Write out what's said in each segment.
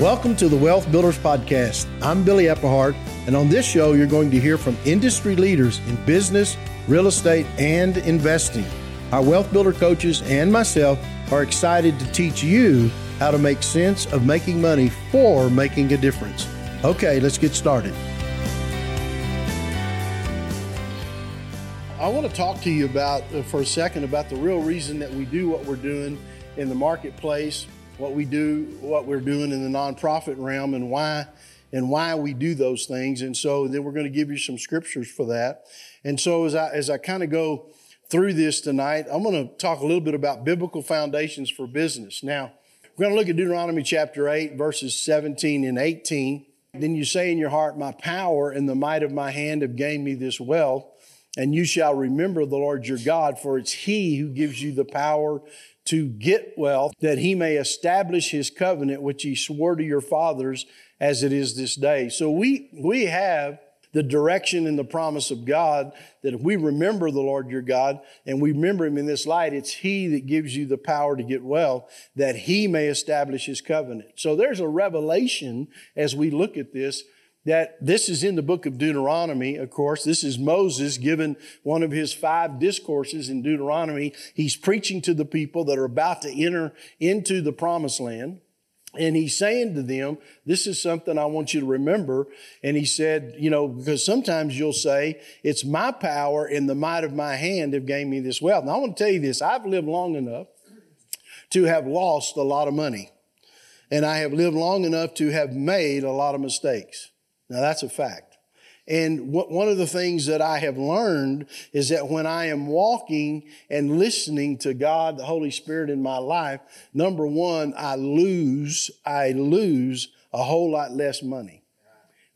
Welcome to the Wealth Builders Podcast. I'm Billy Epperhart, and on this show, you're going to hear from industry leaders in business, real estate, and investing. Our wealth builder coaches and myself are excited to teach you how to make sense of making money for making a difference. Okay, let's get started. I want to talk to you about, uh, for a second, about the real reason that we do what we're doing in the marketplace what we do, what we're doing in the nonprofit realm, and why and why we do those things. And so then we're going to give you some scriptures for that. And so as I as I kind of go through this tonight, I'm going to talk a little bit about biblical foundations for business. Now, we're going to look at Deuteronomy chapter 8, verses 17 and 18. Then you say in your heart, My power and the might of my hand have gained me this wealth. And you shall remember the Lord your God, for it's He who gives you the power to get wealth, that he may establish his covenant, which he swore to your fathers as it is this day. So we, we have the direction and the promise of God that if we remember the Lord your God and we remember him in this light, it's he that gives you the power to get wealth, that he may establish his covenant. So there's a revelation as we look at this that this is in the book of Deuteronomy, of course. This is Moses given one of his five discourses in Deuteronomy. He's preaching to the people that are about to enter into the promised land. And he's saying to them, This is something I want you to remember. And he said, You know, because sometimes you'll say, It's my power and the might of my hand have gained me this wealth. And I want to tell you this I've lived long enough to have lost a lot of money. And I have lived long enough to have made a lot of mistakes. Now, that's a fact. And one of the things that I have learned is that when I am walking and listening to God, the Holy Spirit in my life, number one, I lose, I lose a whole lot less money.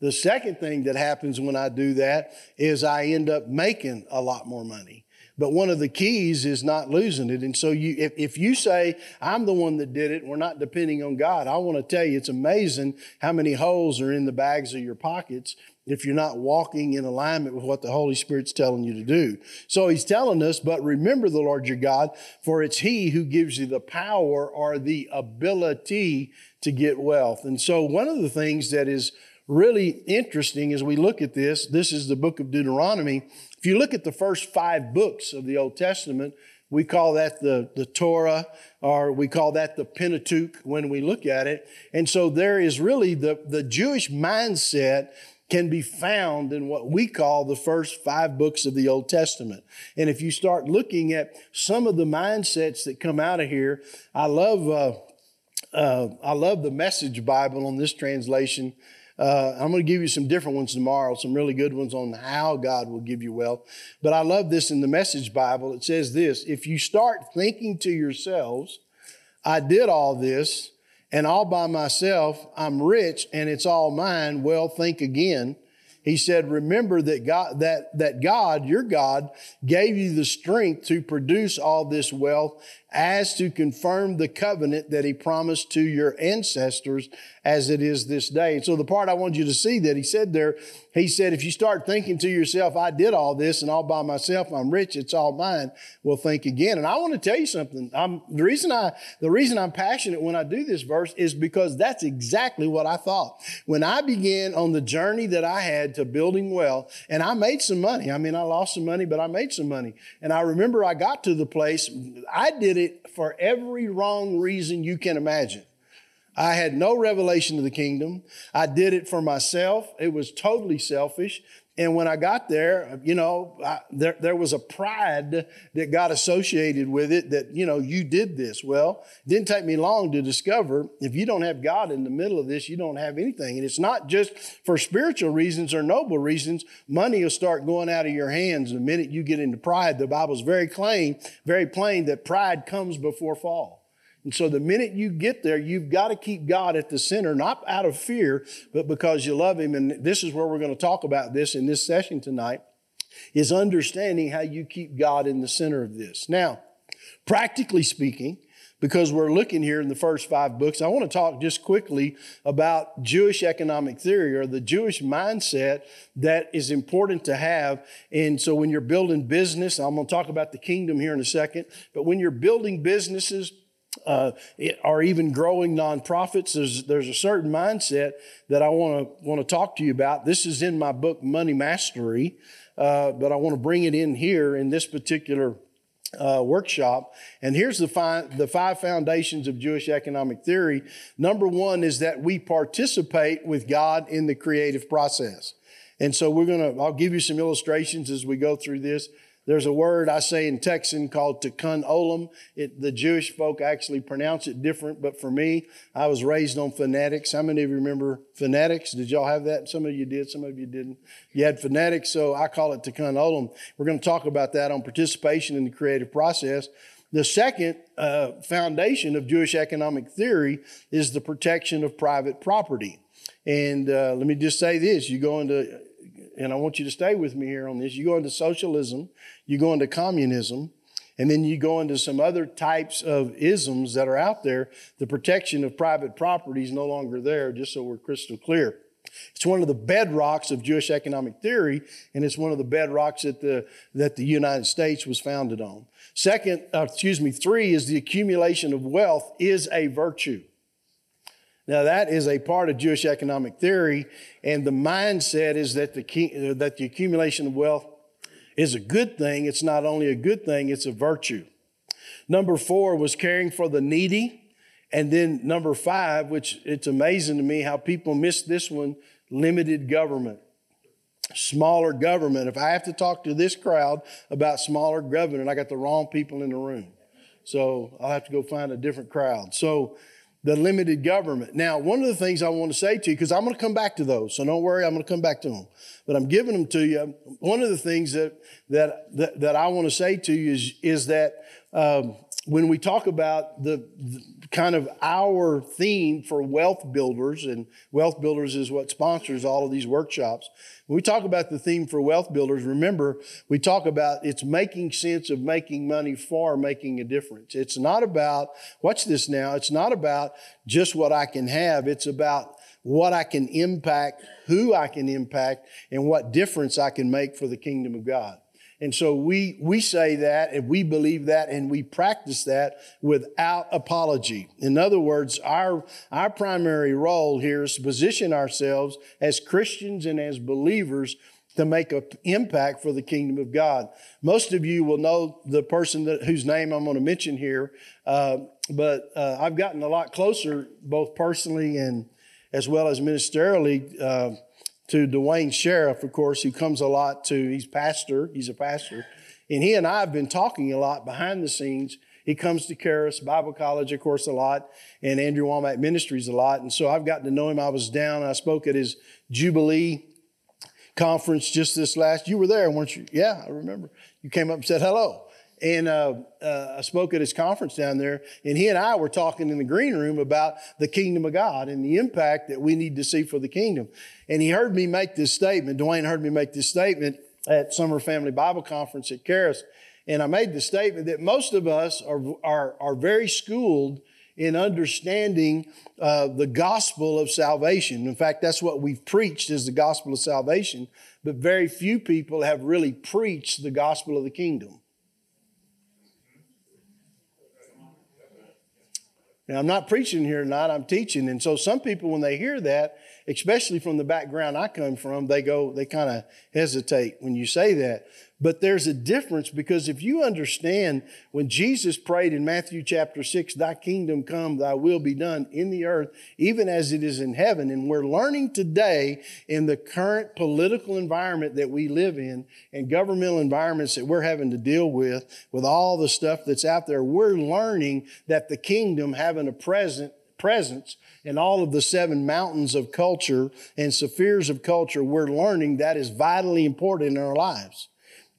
The second thing that happens when I do that is I end up making a lot more money. But one of the keys is not losing it. And so you, if, if you say, I'm the one that did it, we're not depending on God, I want to tell you, it's amazing how many holes are in the bags of your pockets if you're not walking in alignment with what the Holy Spirit's telling you to do. So he's telling us, but remember the Lord your God, for it's he who gives you the power or the ability to get wealth. And so one of the things that is really interesting as we look at this, this is the book of Deuteronomy. If you look at the first five books of the Old Testament, we call that the, the Torah, or we call that the Pentateuch when we look at it. And so there is really the, the Jewish mindset can be found in what we call the first five books of the Old Testament. And if you start looking at some of the mindsets that come out of here, I love, uh, uh, I love the Message Bible on this translation uh, I'm going to give you some different ones tomorrow, some really good ones on how God will give you wealth. But I love this in the Message Bible. It says this If you start thinking to yourselves, I did all this, and all by myself, I'm rich and it's all mine, well, think again. He said, remember that God, that, that God, your God, gave you the strength to produce all this wealth as to confirm the covenant that he promised to your ancestors as it is this day. And So the part I want you to see that he said there, he said, if you start thinking to yourself, I did all this and all by myself, I'm rich, it's all mine, well, think again. And I want to tell you something. I'm, the reason I, the reason I'm passionate when I do this verse is because that's exactly what I thought. When I began on the journey that I had to building wealth, and I made some money. I mean, I lost some money, but I made some money. And I remember I got to the place, I did it for every wrong reason you can imagine. I had no revelation of the kingdom. I did it for myself. It was totally selfish. And when I got there, you know, I, there, there was a pride that got associated with it that, you know, you did this. Well, it didn't take me long to discover if you don't have God in the middle of this, you don't have anything. And it's not just for spiritual reasons or noble reasons. Money will start going out of your hands the minute you get into pride. The Bible's very plain, very plain that pride comes before fall. And so the minute you get there, you've got to keep God at the center, not out of fear, but because you love Him. And this is where we're going to talk about this in this session tonight, is understanding how you keep God in the center of this. Now, practically speaking, because we're looking here in the first five books, I want to talk just quickly about Jewish economic theory or the Jewish mindset that is important to have. And so when you're building business, I'm going to talk about the kingdom here in a second, but when you're building businesses, uh, or even growing nonprofits. There's, there's a certain mindset that I want to want to talk to you about. This is in my book, Money Mastery, uh, but I want to bring it in here in this particular uh, workshop. And here's the five, the five foundations of Jewish economic theory. Number one is that we participate with God in the creative process. And so we're going to, I'll give you some illustrations as we go through this. There's a word I say in Texan called tikkun olam. It, the Jewish folk actually pronounce it different, but for me, I was raised on phonetics. How many of you remember phonetics? Did y'all have that? Some of you did, some of you didn't. You had phonetics, so I call it tikkun olam. We're going to talk about that on participation in the creative process. The second uh, foundation of Jewish economic theory is the protection of private property. And uh, let me just say this you go into and I want you to stay with me here on this. You go into socialism, you go into communism, and then you go into some other types of isms that are out there. The protection of private property is no longer there, just so we're crystal clear. It's one of the bedrocks of Jewish economic theory, and it's one of the bedrocks that the, that the United States was founded on. Second, uh, excuse me, three is the accumulation of wealth is a virtue. Now, that is a part of Jewish economic theory, and the mindset is that the, that the accumulation of wealth is a good thing. It's not only a good thing, it's a virtue. Number four was caring for the needy. And then number five, which it's amazing to me how people miss this one limited government. Smaller government. If I have to talk to this crowd about smaller government, I got the wrong people in the room. So I'll have to go find a different crowd. So the limited government. Now, one of the things I want to say to you, because I'm going to come back to those, so don't worry, I'm going to come back to them. But I'm giving them to you. One of the things that that that, that I want to say to you is is that um, when we talk about the, the, kind of our theme for wealth builders, and wealth builders is what sponsors all of these workshops. When we talk about the theme for wealth builders, remember, we talk about it's making sense of making money for making a difference. It's not about, watch this now, it's not about just what I can have, it's about what I can impact, who I can impact, and what difference I can make for the kingdom of God. And so we, we say that and we believe that and we practice that without apology. In other words, our, our primary role here is to position ourselves as Christians and as believers to make an impact for the kingdom of God. Most of you will know the person that, whose name I'm going to mention here, uh, but uh, I've gotten a lot closer, both personally and as well as ministerially. Uh, to Duane Sheriff, of course, who comes a lot to, he's pastor, he's a pastor. And he and I have been talking a lot behind the scenes. He comes to Charis Bible College, of course, a lot, and Andrew Wommack Ministries a lot. And so I've gotten to know him. I was down, I spoke at his Jubilee conference just this last. You were there, weren't you? Yeah, I remember. You came up and said hello. And uh, uh, I spoke at his conference down there, and he and I were talking in the green room about the kingdom of God and the impact that we need to see for the kingdom. And he heard me make this statement. Duane heard me make this statement at Summer Family Bible Conference at Charis. And I made the statement that most of us are, are, are very schooled in understanding uh, the gospel of salvation. In fact, that's what we've preached is the gospel of salvation. But very few people have really preached the gospel of the kingdom. I'm not preaching here tonight, I'm teaching. And so some people, when they hear that, especially from the background I come from, they go, they kind of hesitate when you say that. But there's a difference because if you understand when Jesus prayed in Matthew chapter 6, Thy kingdom come, Thy will be done in the earth, even as it is in heaven. And we're learning today in the current political environment that we live in and governmental environments that we're having to deal with, with all the stuff that's out there, we're learning that the kingdom having a present presence in all of the seven mountains of culture and spheres of culture, we're learning that is vitally important in our lives.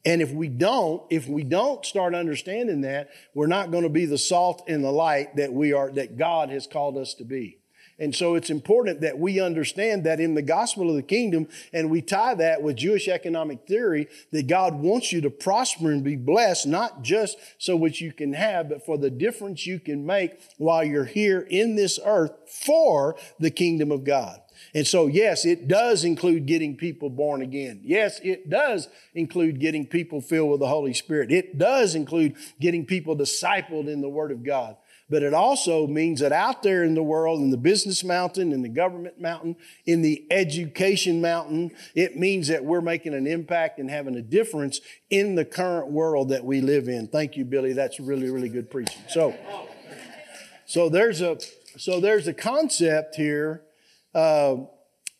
And if we don't, if we don't start understanding that, we're not going to be the salt and the light that we are, that God has called us to be. And so it's important that we understand that in the gospel of the kingdom, and we tie that with Jewish economic theory, that God wants you to prosper and be blessed, not just so what you can have, but for the difference you can make while you're here in this earth for the kingdom of God. And so, yes, it does include getting people born again. Yes, it does include getting people filled with the Holy Spirit. It does include getting people discipled in the Word of God. But it also means that out there in the world, in the business mountain, in the government mountain, in the education mountain, it means that we're making an impact and having a difference in the current world that we live in. Thank you, Billy. That's really, really good preaching. So, so there's a so there's a concept here uh,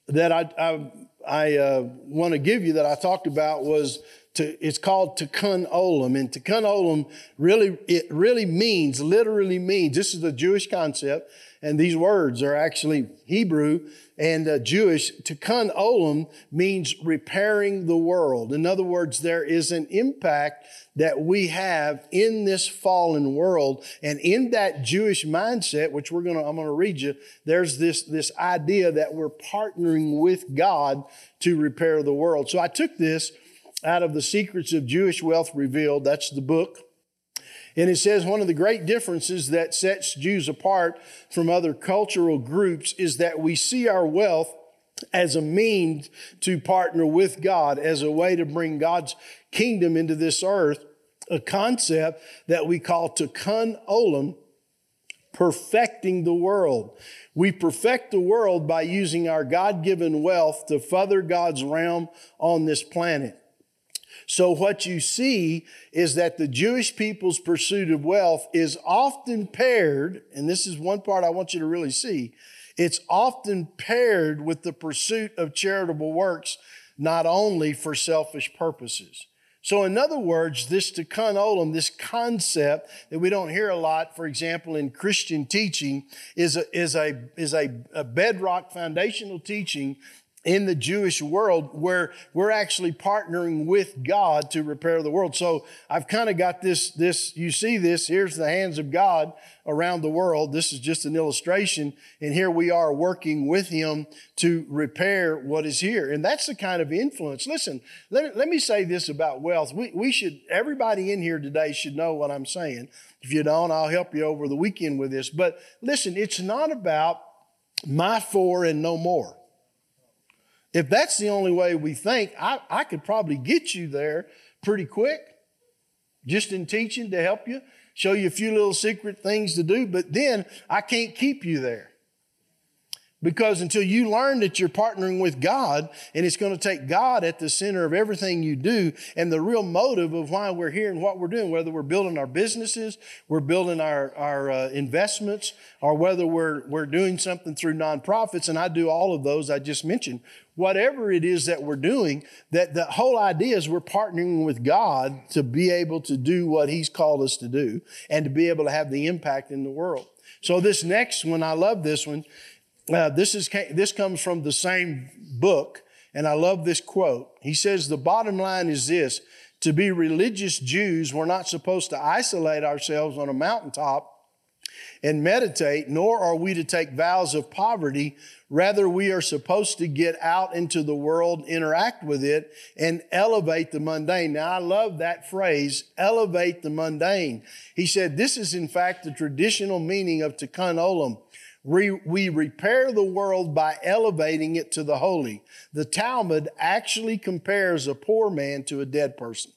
that I, I, I uh, want to give you that I talked about was to, it's called tikkun olam. And tikkun olam really, it really means, literally means, this is a Jewish concept, and these words are actually Hebrew and uh, Jewish. Tikkun olam means repairing the world. In other words, there is an impact that we have in this fallen world. And in that Jewish mindset, which we're going to, I'm going to read you, there's this, this idea that we're partnering with God to repair the world. So I took this out of the Secrets of Jewish Wealth Revealed. That's the book. And it says one of the great differences that sets Jews apart from other cultural groups is that we see our wealth as a means to partner with God, as a way to bring God's kingdom into this earth, a concept that we call tikkun olam, perfecting the world. We perfect the world by using our God given wealth to further God's realm on this planet. So what you see is that the Jewish people's pursuit of wealth is often paired, and this is one part I want you to really see. It's often paired with the pursuit of charitable works, not only for selfish purposes. So, in other words, this tikkun olam, this concept that we don't hear a lot, for example, in Christian teaching, is a, is a, is a, a bedrock foundational teaching in the Jewish world where we're actually partnering with God to repair the world. So I've kind of got this, this, you see this, here's the hands of God around the world. This is just an illustration. And here we are working with Him to repair what is here. And that's the kind of influence. Listen, let, let me say this about wealth. We, we should, everybody in here today should know what I'm saying. If you don't, I'll help you over the weekend with this. But listen, it's not about my four and no more. If that's the only way we think, I, I could probably get you there pretty quick just in teaching to help you, show you a few little secret things to do, but then I can't keep you there. Because until you learn that you're partnering with God and it's going to take God at the center of everything you do and the real motive of why we're here and what we're doing, whether we're building our businesses, we're building our, our uh, investments, or whether we're, we're doing something through nonprofits, and I do all of those I just mentioned, whatever it is that we're doing, that the whole idea is we're partnering with God to be able to do what He's called us to do and to be able to have the impact in the world. So this next one, I love this one. Uh, this is this comes from the same book, and I love this quote. He says, "The bottom line is this: to be religious Jews, we're not supposed to isolate ourselves on a mountaintop." and meditate, nor are we to take vows of poverty. Rather, we are supposed to get out into the world, interact with it, and elevate the mundane. Now, I love that phrase, elevate the mundane. He said, this is in fact the traditional meaning of tikkun olam. We, we repair the world by elevating it to the holy. The Talmud actually compares a poor man to a dead person.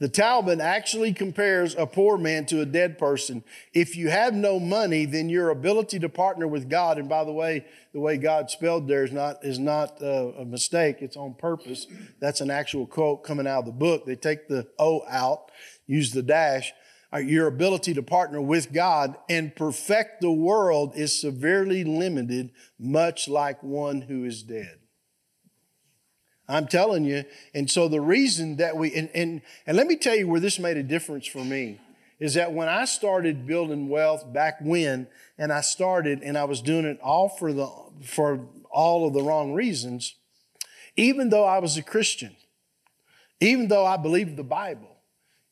The Talmud actually compares a poor man to a dead person. If you have no money, then your ability to partner with God, and by the way, the way God spelled there is not, is not uh, a mistake, it's on purpose. That's an actual quote coming out of the book. They take the O out, use the dash. Uh, your ability to partner with God and perfect the world is severely limited, much like one who is dead. I'm telling you. And so the reason that we, and, and, and let me tell you where this made a difference for me is that when I started building wealth back when, and I started and I was doing it all for the, for all of the wrong reasons, even though I was a Christian, even though I believed the Bible,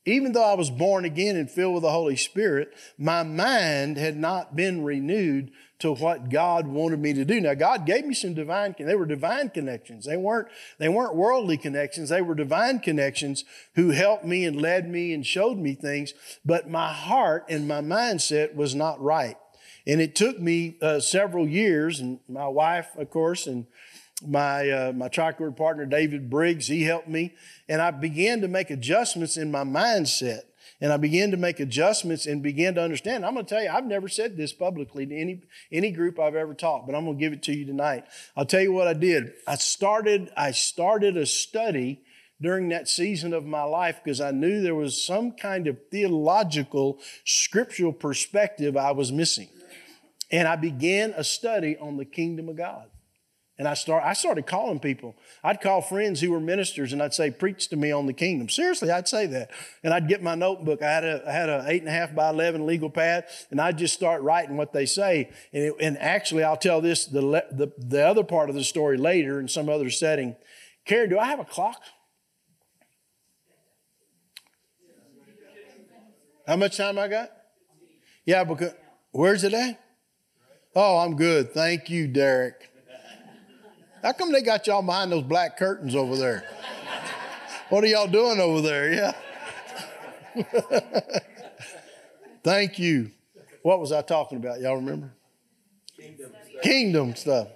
even though I was born again and filled with the Holy Spirit, my mind had not been renewed to what God wanted me to do. Now, God gave me some divine, they were divine connections. They weren't, they weren't worldly connections. They were divine connections who helped me and led me and showed me things. But my heart and my mindset was not right. And it took me uh, several years, and my wife, of course, and my uh, my tricord partner David Briggs, he helped me, and I began to make adjustments in my mindset, and I began to make adjustments and began to understand. I'm going to tell you, I've never said this publicly to any any group I've ever taught, but I'm going to give it to you tonight. I'll tell you what I did. I started I started a study during that season of my life because I knew there was some kind of theological, scriptural perspective I was missing. And I began a study on the kingdom of God. And I start, I started calling people. I'd call friends who were ministers and I'd say, preach to me on the kingdom. Seriously, I'd say that. And I'd get my notebook. I had a, I had a eight and a half by 11 legal pad and I'd just start writing what they say. And, it, and actually, I'll tell this, the, the, the other part of the story later in some other setting. Carrie, do I have a clock? How much time I got? Yeah, because where's it at? Oh, I'm good. Thank you, Derek. How come they got y'all behind those black curtains over there? What are y'all doing over there? Yeah. Thank you. What was I talking about? Y'all remember? Kingdom stuff. Kingdom stuff.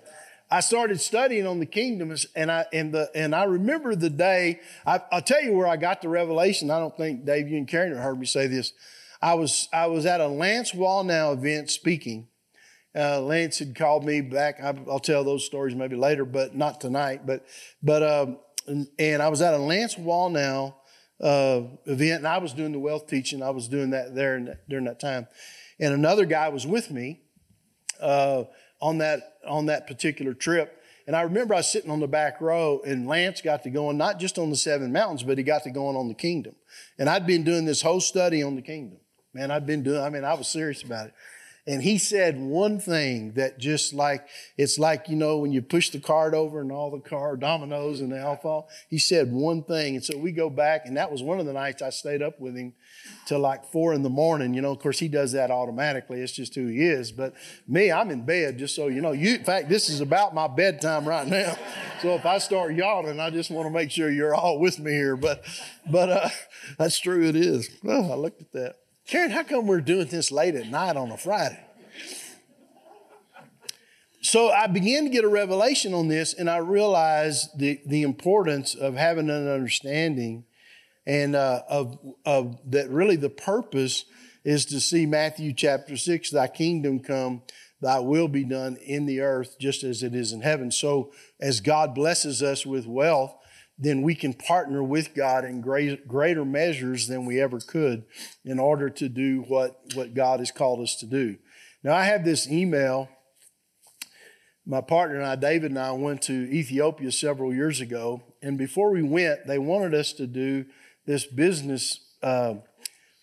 I started studying on the kingdoms, and I and the and I remember the day. I, will tell you where I got the revelation. I don't think Dave, you and Karen heard me say this. I was I was at a Lance Wallnau event speaking. Uh, Lance had called me back. I, will tell those stories maybe later, but not tonight. But but um, and, and, I was at a Lance Wallnau uh, event, and I was doing the wealth teaching. I was doing that there that, during that time, and another guy was with me. Uh, on that on that particular trip. And I remember I was sitting on the back row, and Lance got to going not just on the seven mountains, but he got to going on the kingdom. And I'd been doing this whole study on the kingdom. Man, I'd been doing. I mean, I was serious about it. And he said one thing that just like, it's like, you know, when you push the card over and all the car dominoes and they all fall. He said one thing. And so we go back, and that was one of the nights I stayed up with him till like four in the morning. You know, of course, he does that automatically. It's just who he is. But me, I'm in bed, just so you know. You, in fact, this is about my bedtime right now. So if I start yawning, I just want to make sure you're all with me here. But, but uh, that's true, it is. Well, I looked at that. Karen, how come we're doing this late at night on a Friday? So I began to get a revelation on this, and I realized the, the importance of having an understanding and uh, of, of that really the purpose is to see Matthew chapter 6 Thy kingdom come, thy will be done in the earth just as it is in heaven. So as God blesses us with wealth, then we can partner with God in great, greater measures than we ever could in order to do what, what God has called us to do. Now, I have this email. My partner and I, David and I, went to Ethiopia several years ago. And before we went, they wanted us to do this business, uh,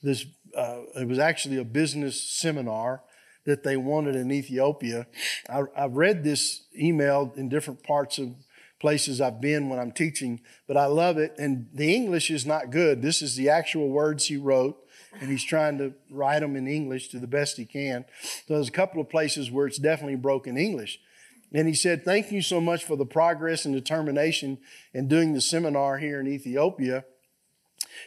this, uh, it was actually a business seminar that they wanted in Ethiopia. I, I've read this email in different parts of places I've been when I'm teaching, but I love it. And the English is not good. This is the actual words he wrote, and he's trying to write them in English to the best he can. So there's a couple of places where it's definitely broken English. And he said, Thank you so much for the progress and determination in doing the seminar here in Ethiopia.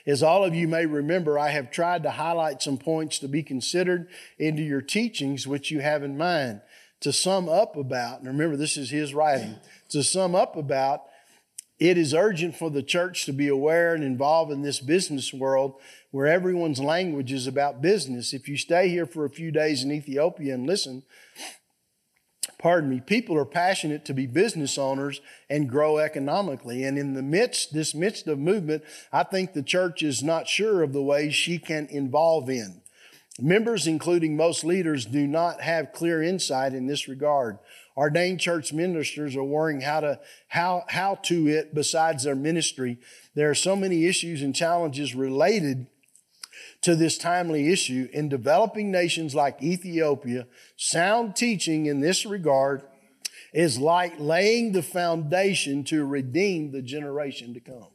As all of you may remember, I have tried to highlight some points to be considered into your teachings, which you have in mind. To sum up about, and remember, this is his writing to sum up about, it is urgent for the church to be aware and involved in this business world where everyone's language is about business. If you stay here for a few days in Ethiopia and listen, pardon me, people are passionate to be business owners and grow economically. And in the midst, this midst of movement, I think the church is not sure of the ways she can involve in. Members, including most leaders, do not have clear insight in this regard. Ordained church ministers are worrying how to how how to it besides their ministry. There are so many issues and challenges related to this timely issue in developing nations like Ethiopia. Sound teaching in this regard is like laying the foundation to redeem the generation to come.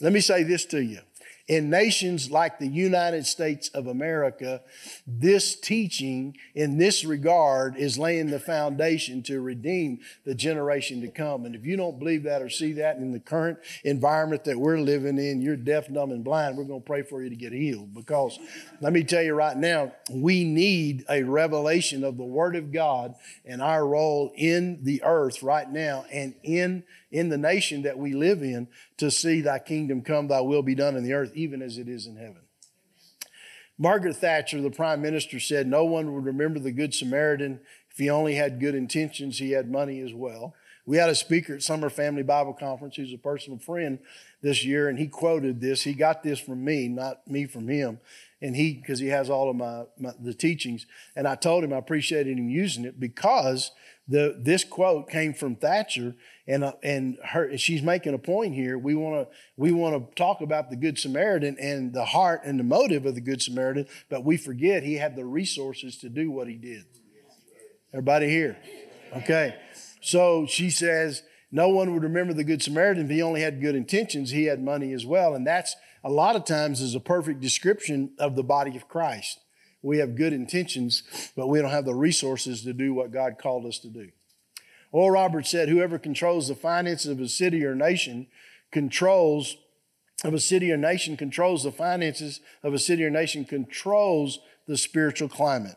Let me say this to you. In nations like the United States of America, this teaching in this regard is laying the foundation to redeem the generation to come. And if you don't believe that or see that in the current environment that we're living in, you're deaf, dumb, and blind. We're going to pray for you to get healed because let me tell you right now, we need a revelation of the Word of God and our role in the earth right now and in in the nation that we live in to see thy kingdom come, thy will be done in the earth, even as it is in heaven. Margaret Thatcher, the prime minister, said no one would remember the Good Samaritan if he only had good intentions, he had money as well. We had a speaker at Summer Family Bible Conference who's a personal friend this year, and he quoted this. He got this from me, not me from him. And he, because he has all of my, my, the teachings, and I told him I appreciated him using it because the this quote came from Thatcher, and uh, and her she's making a point here. We want to we want to talk about the Good Samaritan and the heart and the motive of the Good Samaritan, but we forget he had the resources to do what he did. Everybody here, okay? So she says no one would remember the Good Samaritan if he only had good intentions. He had money as well, and that's a lot of times is a perfect description of the body of Christ. We have good intentions, but we don't have the resources to do what God called us to do. Oral Roberts said, Whoever controls the finances of a city or nation controls of a city or nation controls the finances of a city or nation controls the spiritual climate.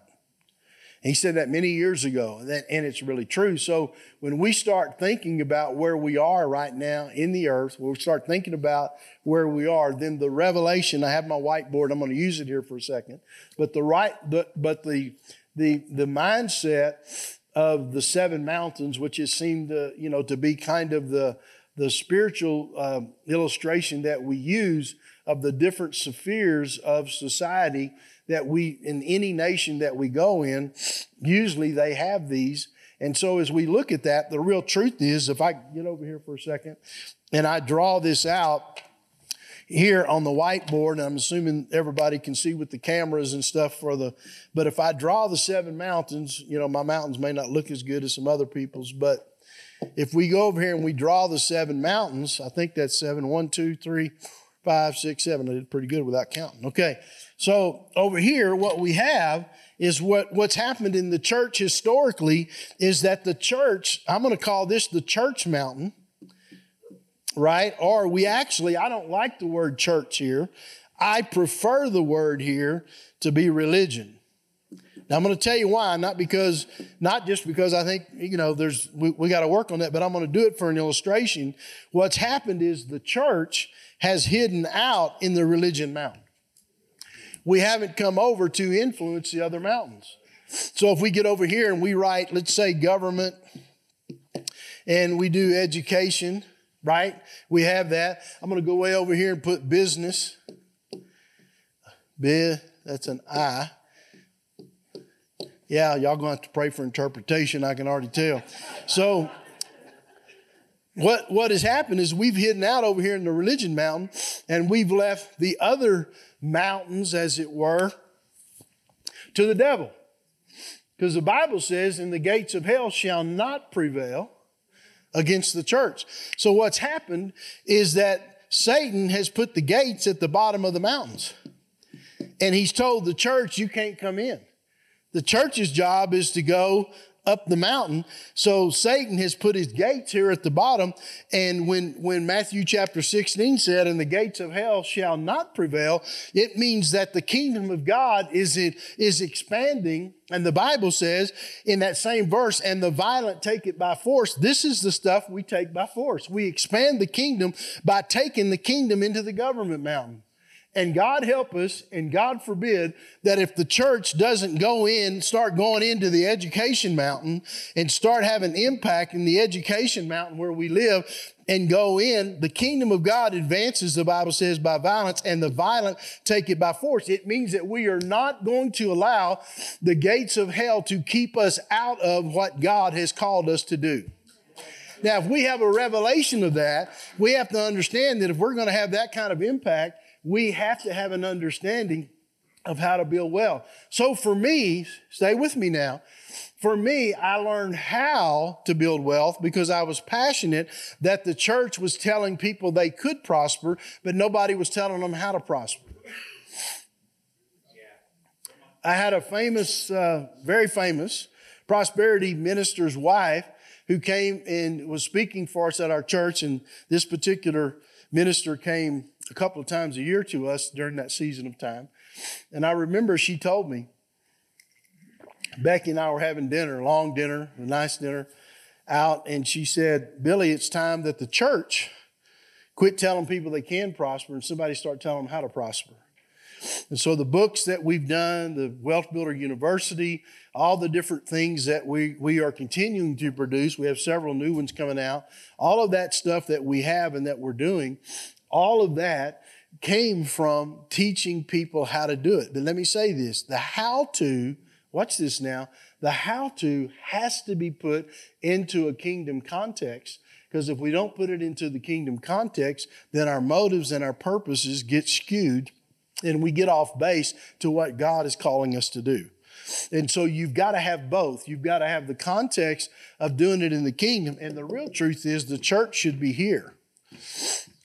He said that many years ago, and it's really true. So when we start thinking about where we are right now in the earth, when we start thinking about where we are, then the revelation, I have my whiteboard, I'm going to use it here for a second, but the right, but, but the, the, the mindset of the seven mountains, which has seemed to, you know, to be kind of the, the spiritual uh, illustration that we use of the different spheres of society that we, in any nation that we go in, usually they have these. And so as we look at that, the real truth is, if I get over here for a second and I draw this out here on the whiteboard, and I'm assuming everybody can see with the cameras and stuff for the, but if I draw the seven mountains, you know, my mountains may not look as good as some other people's, but if we go over here and we draw the seven mountains, I think that's seven, one, two, three, five, six, seven. I did pretty good without counting. Okay. So over here, what we have is what, what's happened in the church historically is that the church, I'm going to call this the church mountain, right? Or we actually, I don't like the word church here. I prefer the word here to be religion. Now I'm going to tell you why, not because, not just because I think, you know, there's, we, we got to work on that, but I'm going to do it for an illustration. What's happened is the church has hidden out in the religion mountain. We haven't come over to influence the other mountains. So if we get over here and we write, let's say government, and we do education, right? We have that. I'm going to go way over here and put business. B, that's an I. Yeah, y'all gonna have to pray for interpretation, I can already tell. So what, what has happened is we've hidden out over here in the religion mountain and we've left the other mountains, as it were, to the devil. Because the Bible says, and the gates of hell shall not prevail against the church. So what's happened is that Satan has put the gates at the bottom of the mountains. And he's told the church, you can't come in. The church's job is to go up the mountain. So Satan has put his gates here at the bottom. And when, when Matthew chapter 16 said, and the gates of hell shall not prevail, it means that the kingdom of God is, it, is expanding. And the Bible says in that same verse, and the violent take it by force. This is the stuff we take by force. We expand the kingdom by taking the kingdom into the government mountain. And God help us, and God forbid that if the church doesn't go in, start going into the education mountain and start having impact in the education mountain where we live and go in, the kingdom of God advances, the Bible says, by violence, and the violent take it by force. It means that we are not going to allow the gates of hell to keep us out of what God has called us to do. Now, if we have a revelation of that, we have to understand that if we're going to have that kind of impact, we have to have an understanding of how to build well. So for me, stay with me now. For me, I learned how to build wealth because I was passionate that the church was telling people they could prosper, but nobody was telling them how to prosper. I had a famous, uh, very famous prosperity minister's wife who came and was speaking for us at our church. And this particular minister came a couple of times a year to us during that season of time. And I remember she told me, Becky and I were having dinner, long dinner, a nice dinner out, and she said, Billy, it's time that the church quit telling people they can prosper and somebody start telling them how to prosper. And so the books that we've done, the Wealth Builder University, all the different things that we, we are continuing to produce, we have several new ones coming out, all of that stuff that we have and that we're doing, all of that came from teaching people how to do it. But let me say this the how to, watch this now, the how to has to be put into a kingdom context. Because if we don't put it into the kingdom context, then our motives and our purposes get skewed and we get off base to what God is calling us to do. And so you've got to have both. You've got to have the context of doing it in the kingdom. And the real truth is the church should be here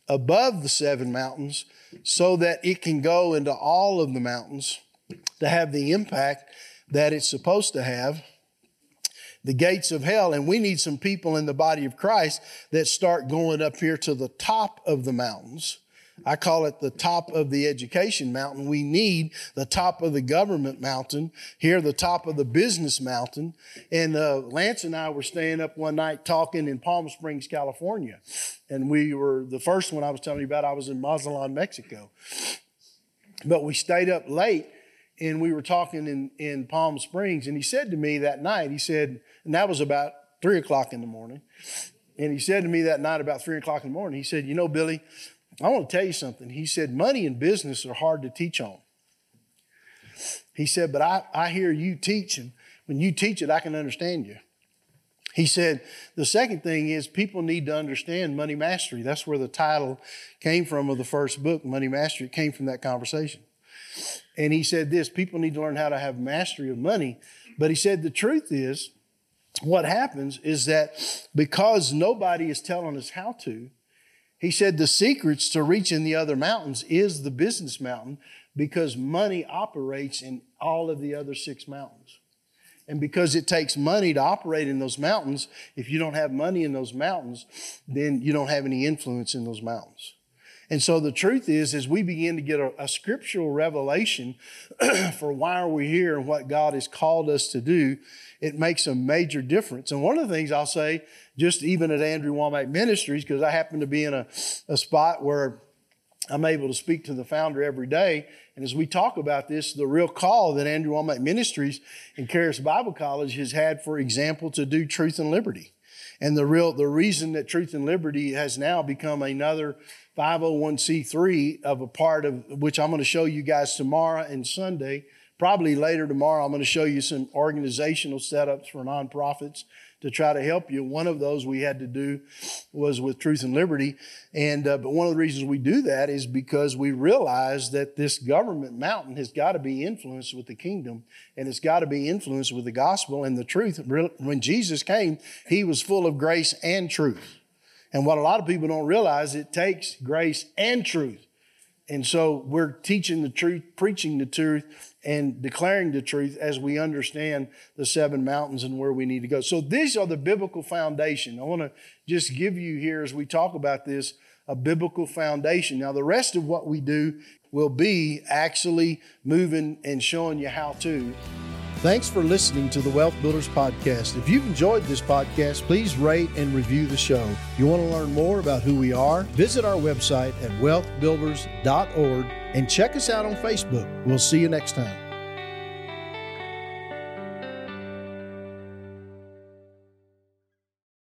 above the seven mountains so that it can go into all of the mountains to have the impact that it's supposed to have. The gates of hell, and we need some people in the body of Christ that start going up here to the top of the mountains I call it the top of the education mountain. We need the top of the government mountain, here, the top of the business mountain. And uh, Lance and I were staying up one night talking in Palm Springs, California. And we were, the first one I was telling you about, I was in Mazatlan, Mexico. But we stayed up late and we were talking in, in Palm Springs. And he said to me that night, he said, and that was about three o'clock in the morning. And he said to me that night about three o'clock in the morning, he said, You know, Billy, I want to tell you something. He said, Money and business are hard to teach on. He said, But I, I hear you teach, and when you teach it, I can understand you. He said, The second thing is people need to understand money mastery. That's where the title came from of the first book, Money Mastery. It came from that conversation. And he said this people need to learn how to have mastery of money. But he said, The truth is, what happens is that because nobody is telling us how to, he said the secrets to reaching the other mountains is the business mountain because money operates in all of the other six mountains. And because it takes money to operate in those mountains, if you don't have money in those mountains, then you don't have any influence in those mountains. And so the truth is, as we begin to get a, a scriptural revelation for why are we here and what God has called us to do, it makes a major difference. And one of the things I'll say, just even at Andrew Wommack Ministries, because I happen to be in a, a spot where I'm able to speak to the founder every day. And as we talk about this, the real call that Andrew Wommack Ministries and Charis Bible College has had, for example, to do truth and liberty. And the real the reason that Truth and Liberty has now become another 501c3 of a part of which I'm going to show you guys tomorrow and Sunday Probably later tomorrow, I'm going to show you some organizational setups for nonprofits to try to help you. One of those we had to do was with Truth and Liberty. And, uh, but one of the reasons we do that is because we realize that this government mountain has got to be influenced with the kingdom and it's got to be influenced with the gospel and the truth. When Jesus came, he was full of grace and truth. And what a lot of people don't realize, it takes grace and truth. And so we're teaching the truth, preaching the truth, and declaring the truth as we understand the seven mountains and where we need to go. So these are the biblical foundation. I want to just give you here as we talk about this a biblical foundation. Now the rest of what we do will be actually moving and showing you how to. Thanks for listening to the Wealth Builders Podcast. If you've enjoyed this podcast, please rate and review the show. You want to learn more about who we are, visit our website at wealthbuilders.org and check us out on Facebook. We'll see you next time.